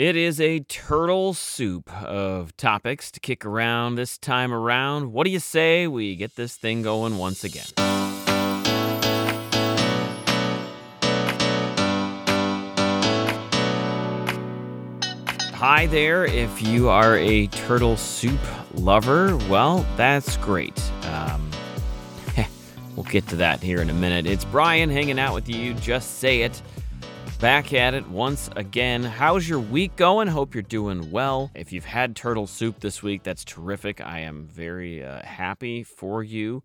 It is a turtle soup of topics to kick around this time around. What do you say we get this thing going once again? Hi there. If you are a turtle soup lover, well, that's great. Um, we'll get to that here in a minute. It's Brian hanging out with you. Just say it. Back at it once again. How's your week going? Hope you're doing well. If you've had turtle soup this week, that's terrific. I am very uh, happy for you.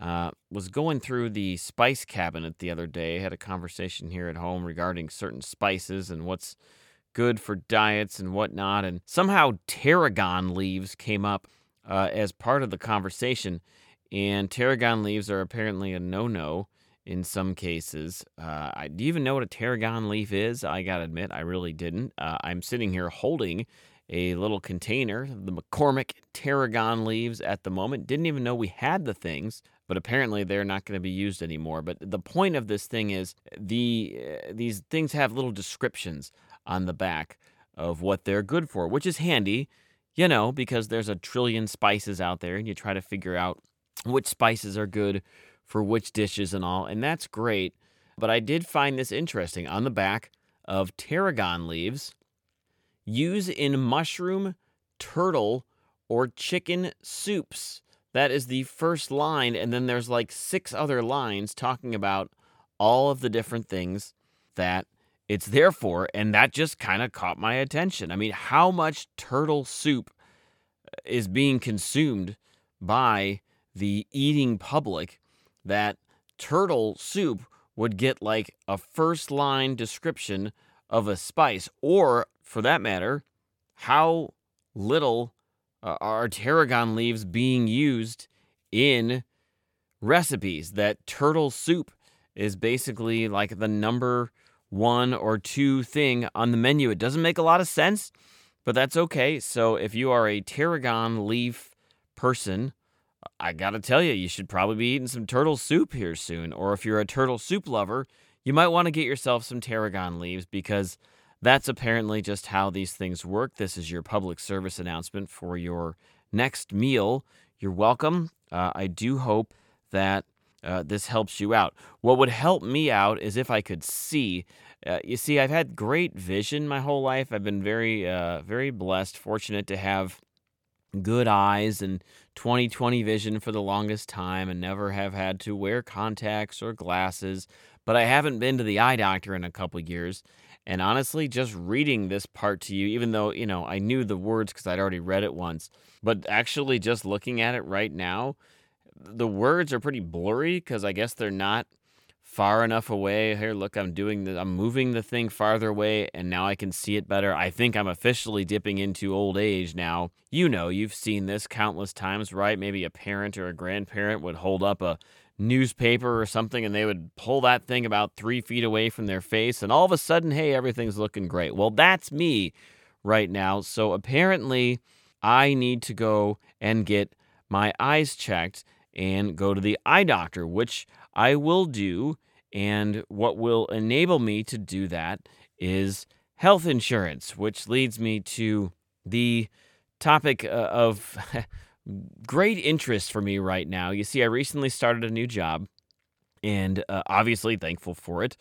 Uh, was going through the spice cabinet the other day. Had a conversation here at home regarding certain spices and what's good for diets and whatnot. And somehow tarragon leaves came up uh, as part of the conversation. And tarragon leaves are apparently a no no in some cases. Uh, I, do you even know what a tarragon leaf is? I got to admit, I really didn't. Uh, I'm sitting here holding a little container, the McCormick tarragon leaves at the moment. Didn't even know we had the things, but apparently they're not going to be used anymore. But the point of this thing is the uh, these things have little descriptions on the back of what they're good for, which is handy, you know, because there's a trillion spices out there and you try to figure out which spices are good for which dishes and all, and that's great. But I did find this interesting on the back of tarragon leaves. Use in mushroom, turtle, or chicken soups. That is the first line, and then there's like six other lines talking about all of the different things that it's there for, and that just kind of caught my attention. I mean, how much turtle soup uh, is being consumed by the eating public that turtle soup would get like a first line description of a spice, or for that matter, how little uh, are tarragon leaves being used in recipes. That turtle soup is basically like the number one or two thing on the menu. It doesn't make a lot of sense, but that's okay. So if you are a tarragon leaf person, I gotta tell you, you should probably be eating some turtle soup here soon. Or if you're a turtle soup lover, you might want to get yourself some tarragon leaves because that's apparently just how these things work. This is your public service announcement for your next meal. You're welcome. Uh, I do hope that uh, this helps you out. What would help me out is if I could see. Uh, you see, I've had great vision my whole life. I've been very, uh, very blessed, fortunate to have good eyes and 20/20 vision for the longest time and never have had to wear contacts or glasses. But I haven't been to the eye doctor in a couple years. And honestly, just reading this part to you, even though, you know, I knew the words because I'd already read it once, but actually just looking at it right now, the words are pretty blurry because I guess they're not far enough away. Here, look, I'm doing the, I'm moving the thing farther away, and now I can see it better. I think I'm officially dipping into old age now. You know, you've seen this countless times, right? Maybe a parent or a grandparent would hold up a newspaper or something, and they would pull that thing about three feet away from their face, and all of a sudden, hey, everything's looking great. Well, that's me right now. So apparently, I need to go and get my eyes checked and go to the eye doctor, which I will do. And what will enable me to do that is health insurance, which leads me to the topic uh, of great interest for me right now. You see, I recently started a new job and uh, obviously thankful for it.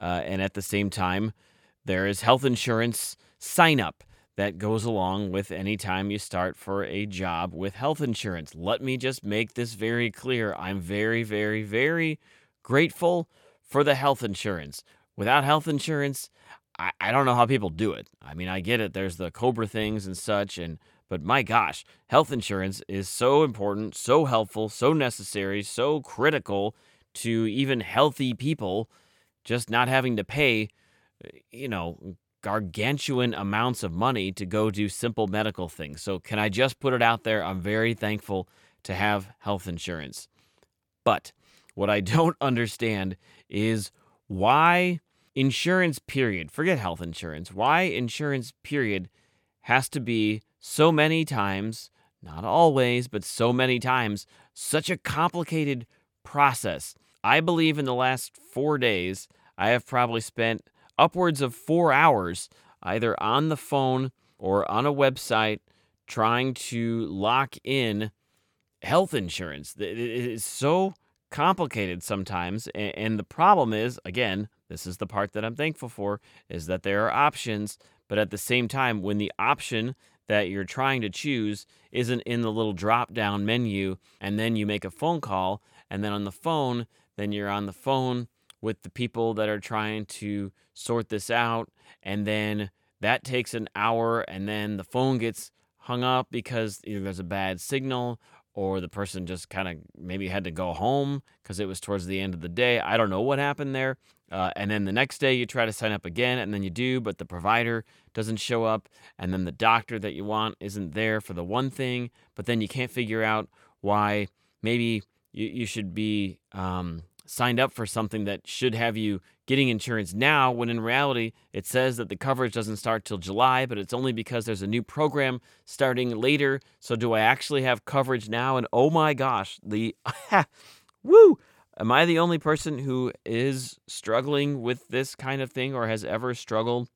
Uh, and at the same time, there is health insurance sign up that goes along with any time you start for a job with health insurance. Let me just make this very clear. I'm very, very, very grateful for the health insurance. Without health insurance, I, I don't know how people do it. I mean, I get it. There's the Cobra things and such, and but my gosh, health insurance is so important, so helpful, so necessary, so critical to even healthy people just not having to pay, you know, gargantuan amounts of money to go do simple medical things. So, can I just put it out there? I'm very thankful to have health insurance. But what I don't understand is why insurance, period, forget health insurance, why insurance, period, has to be so many times, not always, but so many times, such a complicated process. I believe in the last four days, I have probably spent upwards of four hours either on the phone or on a website trying to lock in health insurance. It is so complicated sometimes. And the problem is, again, this is the part that I'm thankful for, is that there are options. But at the same time, when the option that you're trying to choose isn't in the little drop down menu, and then you make a phone call, and then on the phone, then you're on the phone with the people that are trying to sort this out, and then that takes an hour, and then the phone gets hung up because either there's a bad signal or the person just kind of maybe had to go home because it was towards the end of the day. I don't know what happened there. Uh, and then the next day you try to sign up again, and then you do, but the provider doesn't show up, and then the doctor that you want isn't there for the one thing, but then you can't figure out why maybe you, you should be um, signed up for something that should have you getting insurance now when in reality it says that the coverage doesn't start till July, but it's only because there's a new program starting later. So do I actually have coverage now? And oh my gosh, the woo! Am I the only person who is struggling with this kind of thing or has ever struggled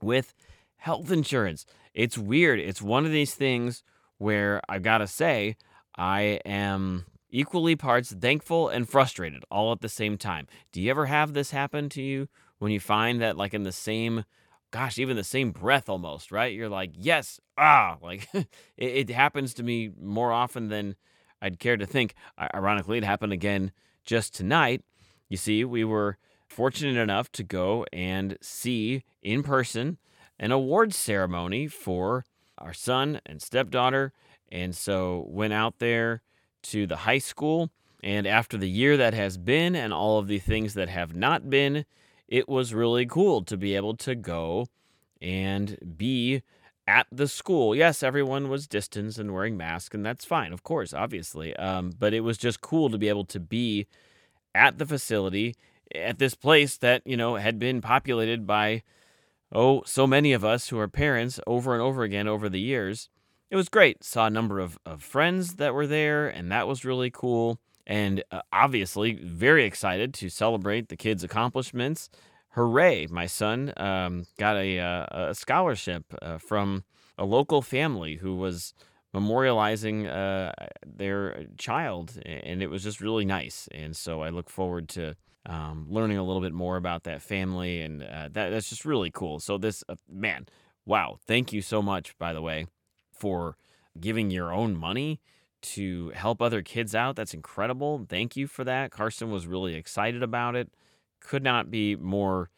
with health insurance? It's weird. It's one of these things where I've got to say, I am equally parts thankful and frustrated all at the same time. Do you ever have this happen to you when you find that, like, in the same, gosh, even the same breath almost, right? You're like, yes, ah, like it, it, happens to me more often than I'd care to think. Ironically, it happened again just tonight. You see, we were fortunate enough to go and see in person an awards ceremony for our son and stepdaughter. And so went out there to the high school. And after the year that has been and all of the things that have not been, it was really cool to be able to go and be at the school. Yes, everyone was distanced and wearing masks, and that's fine, of course, obviously. Um, but it was just cool to be able to be at the facility at this place that, you know, had been populated by, oh, so many of us who are parents over and over again over the years it was great. Saw a number of, of friends that were there, and that was really cool. And uh, obviously, very excited to celebrate the kids' accomplishments. Hooray! My son um, got a, uh, a scholarship uh, from a local family who was memorializing uh, their child, and it was just really nice. And so I look forward to um, learning a little bit more about that family, and uh, that that's just really cool. So this man, wow! Thank you so much, by the way, for giving your own money to help other kids out. That's incredible. Thank you for that. Carson was really excited about it. Could not be more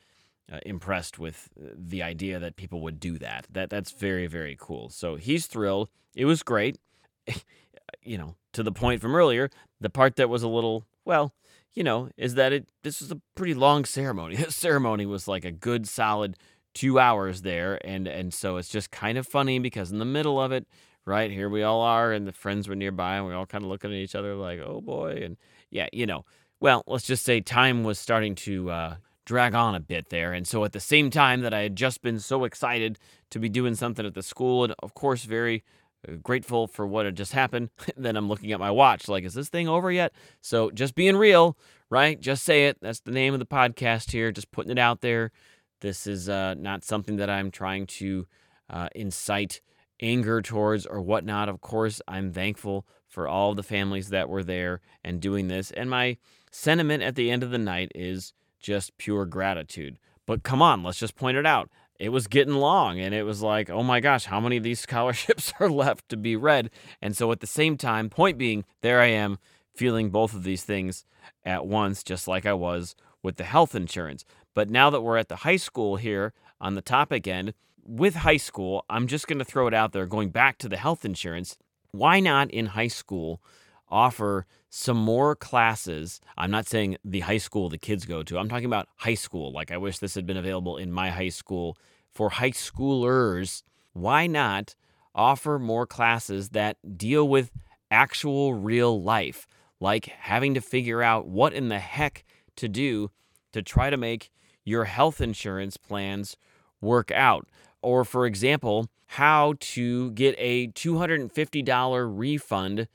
uh, impressed with uh, the idea that people would do that. That that's very very cool. So he's thrilled. It was great. you know, to the point from earlier, the part that was a little well, you know, is that it this was a pretty long ceremony. This ceremony was like a good solid two hours there, and and so it's just kind of funny because in the middle of it, right here we all are, and the friends were nearby, and we're all kind of looking at each other like, oh boy, and yeah, you know, well, let's just say time was starting to uh, drag on a bit there, and so at the same time that I had just been so excited to be doing something at the school, and of course very uh, grateful for what had just happened. then I'm looking at my watch, like, is this thing over yet? So just being real, right? Just say it. That's the name of the podcast here. Just putting it out there. This is uh, not something that I'm trying to uh, incite anger towards or whatnot. Of course, I'm thankful for all the families that were there and doing this. And my sentiment at the end of the night is just pure gratitude. But come on, let's just point it out. It was getting long, and it was like, oh my gosh, how many of these scholarships are left to be read? And so at the same time, point being, there I am feeling both of these things at once, just like I was with the health insurance. But now that we're at the high school here on the topic end, with high school, I'm just going to throw it out there going back to the health insurance. Why not in high school offer some more classes? I'm not saying the high school the kids go to, I'm talking about high school. Like, I wish this had been available in my high school for high schoolers. Why not offer more classes that deal with actual real life, like having to figure out what in the heck to do to try to make your health insurance plans work out. Or, for example, how to get a $250 refund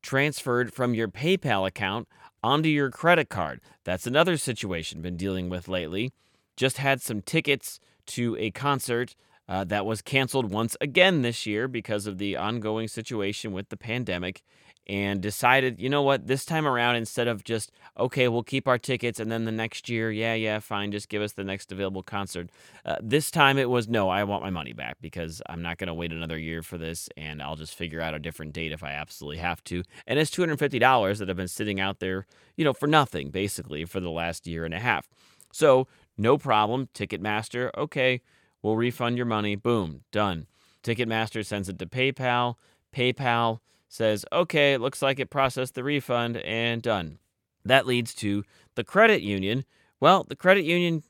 transferred from your PayPal account onto your credit card. That's another situation been dealing with lately. Just had some tickets to a concert uh, that was canceled once again this year because of the ongoing situation with the pandemic and decided, you know what, this time around, instead of just, okay, we'll keep our tickets and then the next year, yeah, yeah, fine, just give us the next available concert. Uh, this time it was, no, I want my money back because I'm not going to wait another year for this and I'll just figure out a different date if I absolutely have to. And it's $250 that have been sitting out there, you know, for nothing, basically, for the last year and a half. So, no problem. Ticketmaster, okay, we'll refund your money. Boom, done. Ticketmaster sends it to PayPal. PayPal says, okay, it looks like it processed the refund and done. That leads to the credit union. Well, the credit union,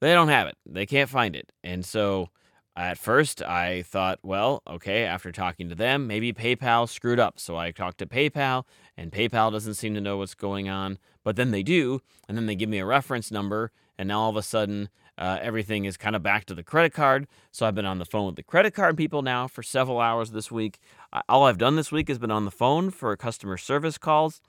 they don't have it. They can't find it. And so at first I thought, well, okay, after talking to them, maybe PayPal screwed up. So I talked to PayPal, and PayPal doesn't seem to know what's going on. But then they do, and then they give me a reference number, and now all of a sudden uh, everything is kind of back to the credit card. So I've been on the phone with the credit card people now for several hours this week. all I've done this week has been on the phone for customer service calls,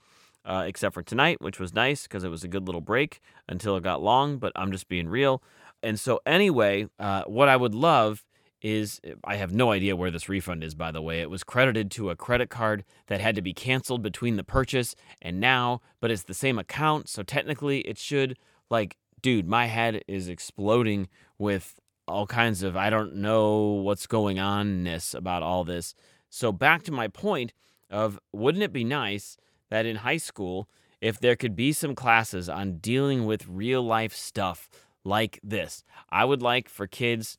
uh, except for tonight, which was nice because it was a good little break until it got long, but I'm just being real. And so, anyway, uh, what I would love is uh, I have no idea where this refund is, by the way. It was credited to a credit card that had to be canceled between the purchase and now, but it's the same account. So technically, it should like dude, my head is exploding with all kinds of I don't know what's going on ness about all this. So back to my point of wouldn't it be nice that in high school if there could be some classes on dealing with real life stuff like this. I would like for kids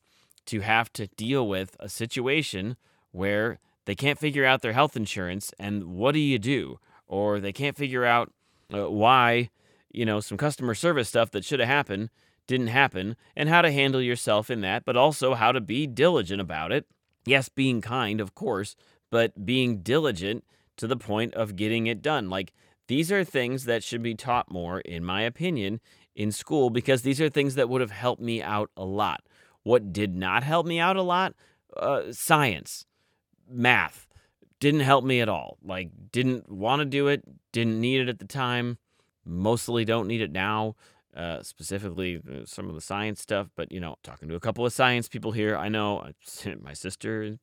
to have to deal with a situation where they can't figure out their health insurance and what do you do? Or they can't figure out uh, why you know, some customer service stuff that should have happened didn't happen, and how to handle yourself in that, but also how to be diligent about it. Yes, being kind, of course, but being diligent to the point of getting it done. Like, these are things that should be taught more, in my opinion, in school because these are things that would have helped me out a lot. What did not help me out a lot? Uh, science, math didn't help me at all. Like, didn't want to do it, didn't need it at the time mostly don't need it now. Uh, specifically uh, some of the science stuff, but you know, talking to a couple of science people here, I know my sister,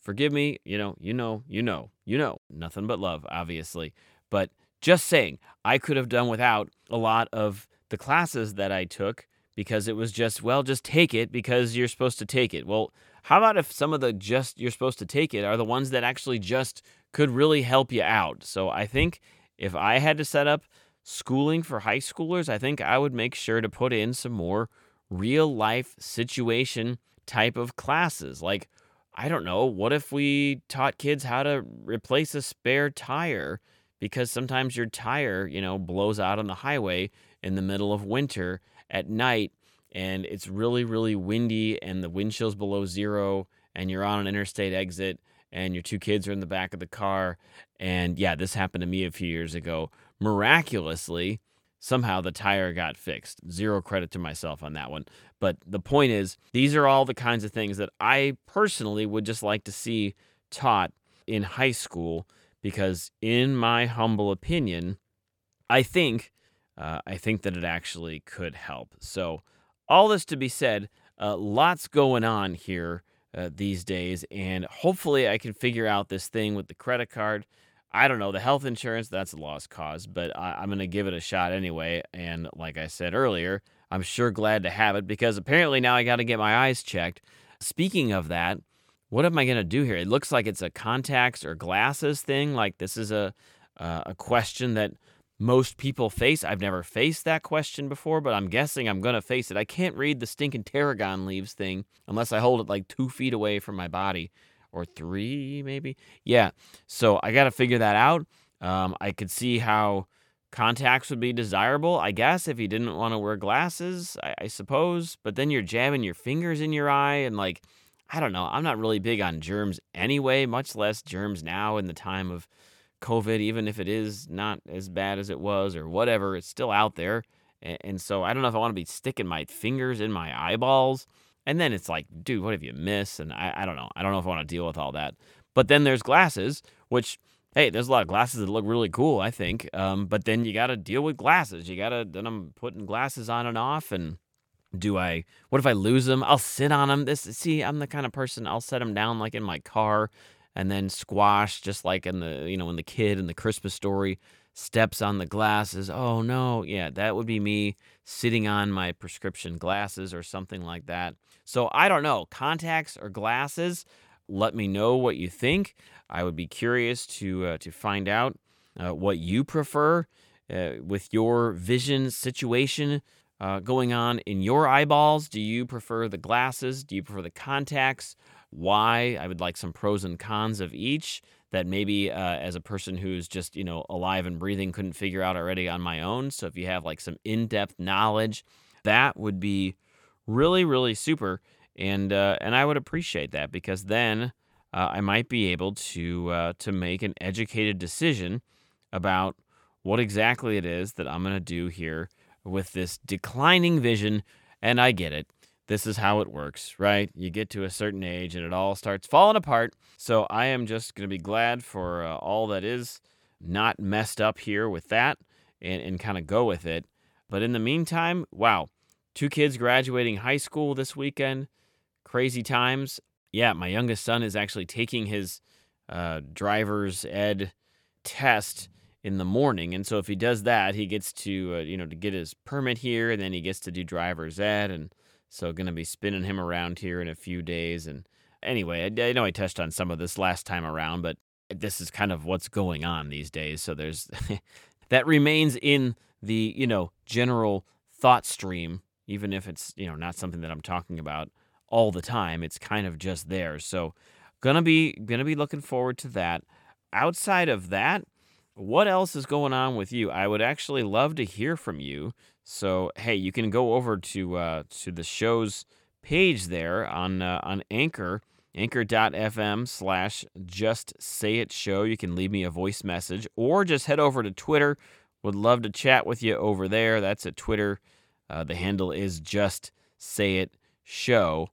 forgive me, you know, you know, you know, you know, nothing but love, obviously. But just saying, I could have done without a lot of the classes that I took because it was just, well, just take it because you're supposed to take it. Well, how about if some of the just you're supposed to take it are the ones that actually just could really help you out? So I think if I had to set up schooling for high schoolers, I think I would make sure to put in some more real life situation type of classes. Like, I don't know, what if we taught kids how to replace a spare tire? Because sometimes your tire, you know, blows out on the highway in the middle of winter at night and it's really, really windy and the wind below zero and you're on an interstate exit and your two kids are in the back of the car. And yeah, this happened to me a few years ago miraculously, somehow the tire got fixed. Zero credit to myself on that one. But the point is, these are all the kinds of things that I personally would just like to see taught in high school because, in my humble opinion, I think. Uh, I think that it actually could help. So, all this to be said, uh, lots going on here uh, these days, and hopefully, I can figure out this thing with the credit card. I don't know. The health insurance, that's a lost cause, but I, am going to give it a shot anyway. And like I said earlier, I'm sure glad to have it because apparently now I got to get my eyes checked. Speaking of that, what am I going to do here? It looks like it's a contacts or glasses thing. Like this is a, uh, a question that most people face. I've never faced that question before, but I'm guessing I'm going to face it. I can't read the stinking tarragon leaves thing unless I hold it like two feet away from my body or three, maybe. Yeah. So I got to figure that out. Um, I could see how contacts would be desirable, I guess, if you didn't want to wear glasses, I, I suppose. But then you're jamming your fingers in your eye and like, I don't know. I'm not really big on germs anyway, much less germs now in the time of COVID, even if it is not as bad as it was or whatever, it's still out there. And, so I don't know if I want to be sticking my fingers in my eyeballs. And then it's like, dude, what have you missed? And I, I don't know. I don't know if I want to deal with all that. But then there's glasses, which, hey, there's a lot of glasses that look really cool, I think. Um, but then you got to deal with glasses. You got to, then I'm putting glasses on and off. And Do I, what if I lose them? I'll sit on them. This, see, I'm the kind of person I'll set them down like in my car and then squash, just like in the, you know, when the kid in the Christmas story steps on the glasses. Oh no, yeah, that would be me sitting on my prescription glasses or something like that. So I don't know, contacts or glasses. Let me know what you think. I would be curious to uh, to find out uh, what you prefer uh, with your vision situation uh, going on in your eyeballs. Do you prefer the glasses? Do you prefer the contacts? Why? I would like some pros and cons of each that maybe uh, as a person who's just you know alive and breathing couldn't figure out already on my own. So if you have like some in-depth knowledge, that would be really really super, and uh, and I would appreciate that because then uh, I might be able to uh, to make an educated decision about what exactly it is that I'm going to do here with this declining vision. And I get it. This is how it works, right? You get to a certain age and it all starts falling apart. So I am just going to be glad for uh, all that is not messed up here with that and, and kind of go with it. But in the meantime, wow, two kids graduating high school this weekend. Crazy times. Yeah, my youngest son is actually taking his uh, driver's ed test in the morning. And so if he does that, he gets to uh, you know to get his permit here, and then he gets to do driver's ed, and so going to be spinning him around here in a few days. And anyway, I, I know I touched on some of this last time around, but this is kind of what's going on these days. So there's that remains in the you know general thought stream, even if it's you know not something that I'm talking about all the time. It's kind of just there. So gonna be gonna be looking forward to that. Outside of that, what else is going on with you? I would actually love to hear from you. So hey, you can go over to uh, to the show's page there on uh, on Anchor, anchor.fm slash just say it show. You can leave me a voice message or just head over to Twitter. Would love to chat with you over there. That's at Twitter. Uh, the handle is just say it show.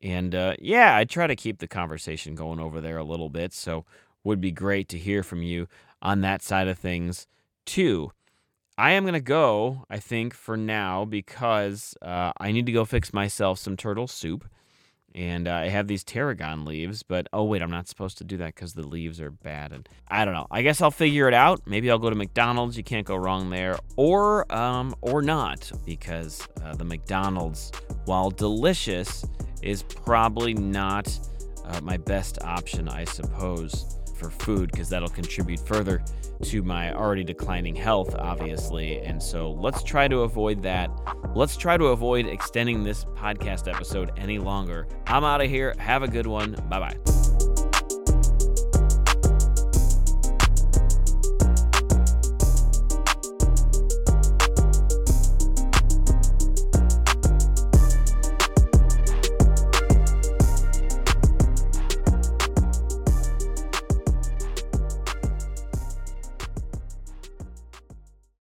And uh, yeah, I try to keep the conversation going over there a little bit. So would be great to hear from you on that side of things too. I am going to go, I think, for now because uh, I need to go fix myself some turtle soup. And uh, I have these tarragon leaves, but oh, wait, I'm not supposed to do that because the leaves are bad. And I don't know. I guess I'll figure it out. Maybe I'll go to McDonald's. You can't go wrong there. Or, um, or not, because uh, the McDonald's, while delicious, is probably not uh, my best option, I suppose for food because that'll contribute further to my already declining health, obviously. And so let's try to avoid that. Let's try to avoid extending this podcast episode any longer. I'm out of here. Have a good one. Bye bye.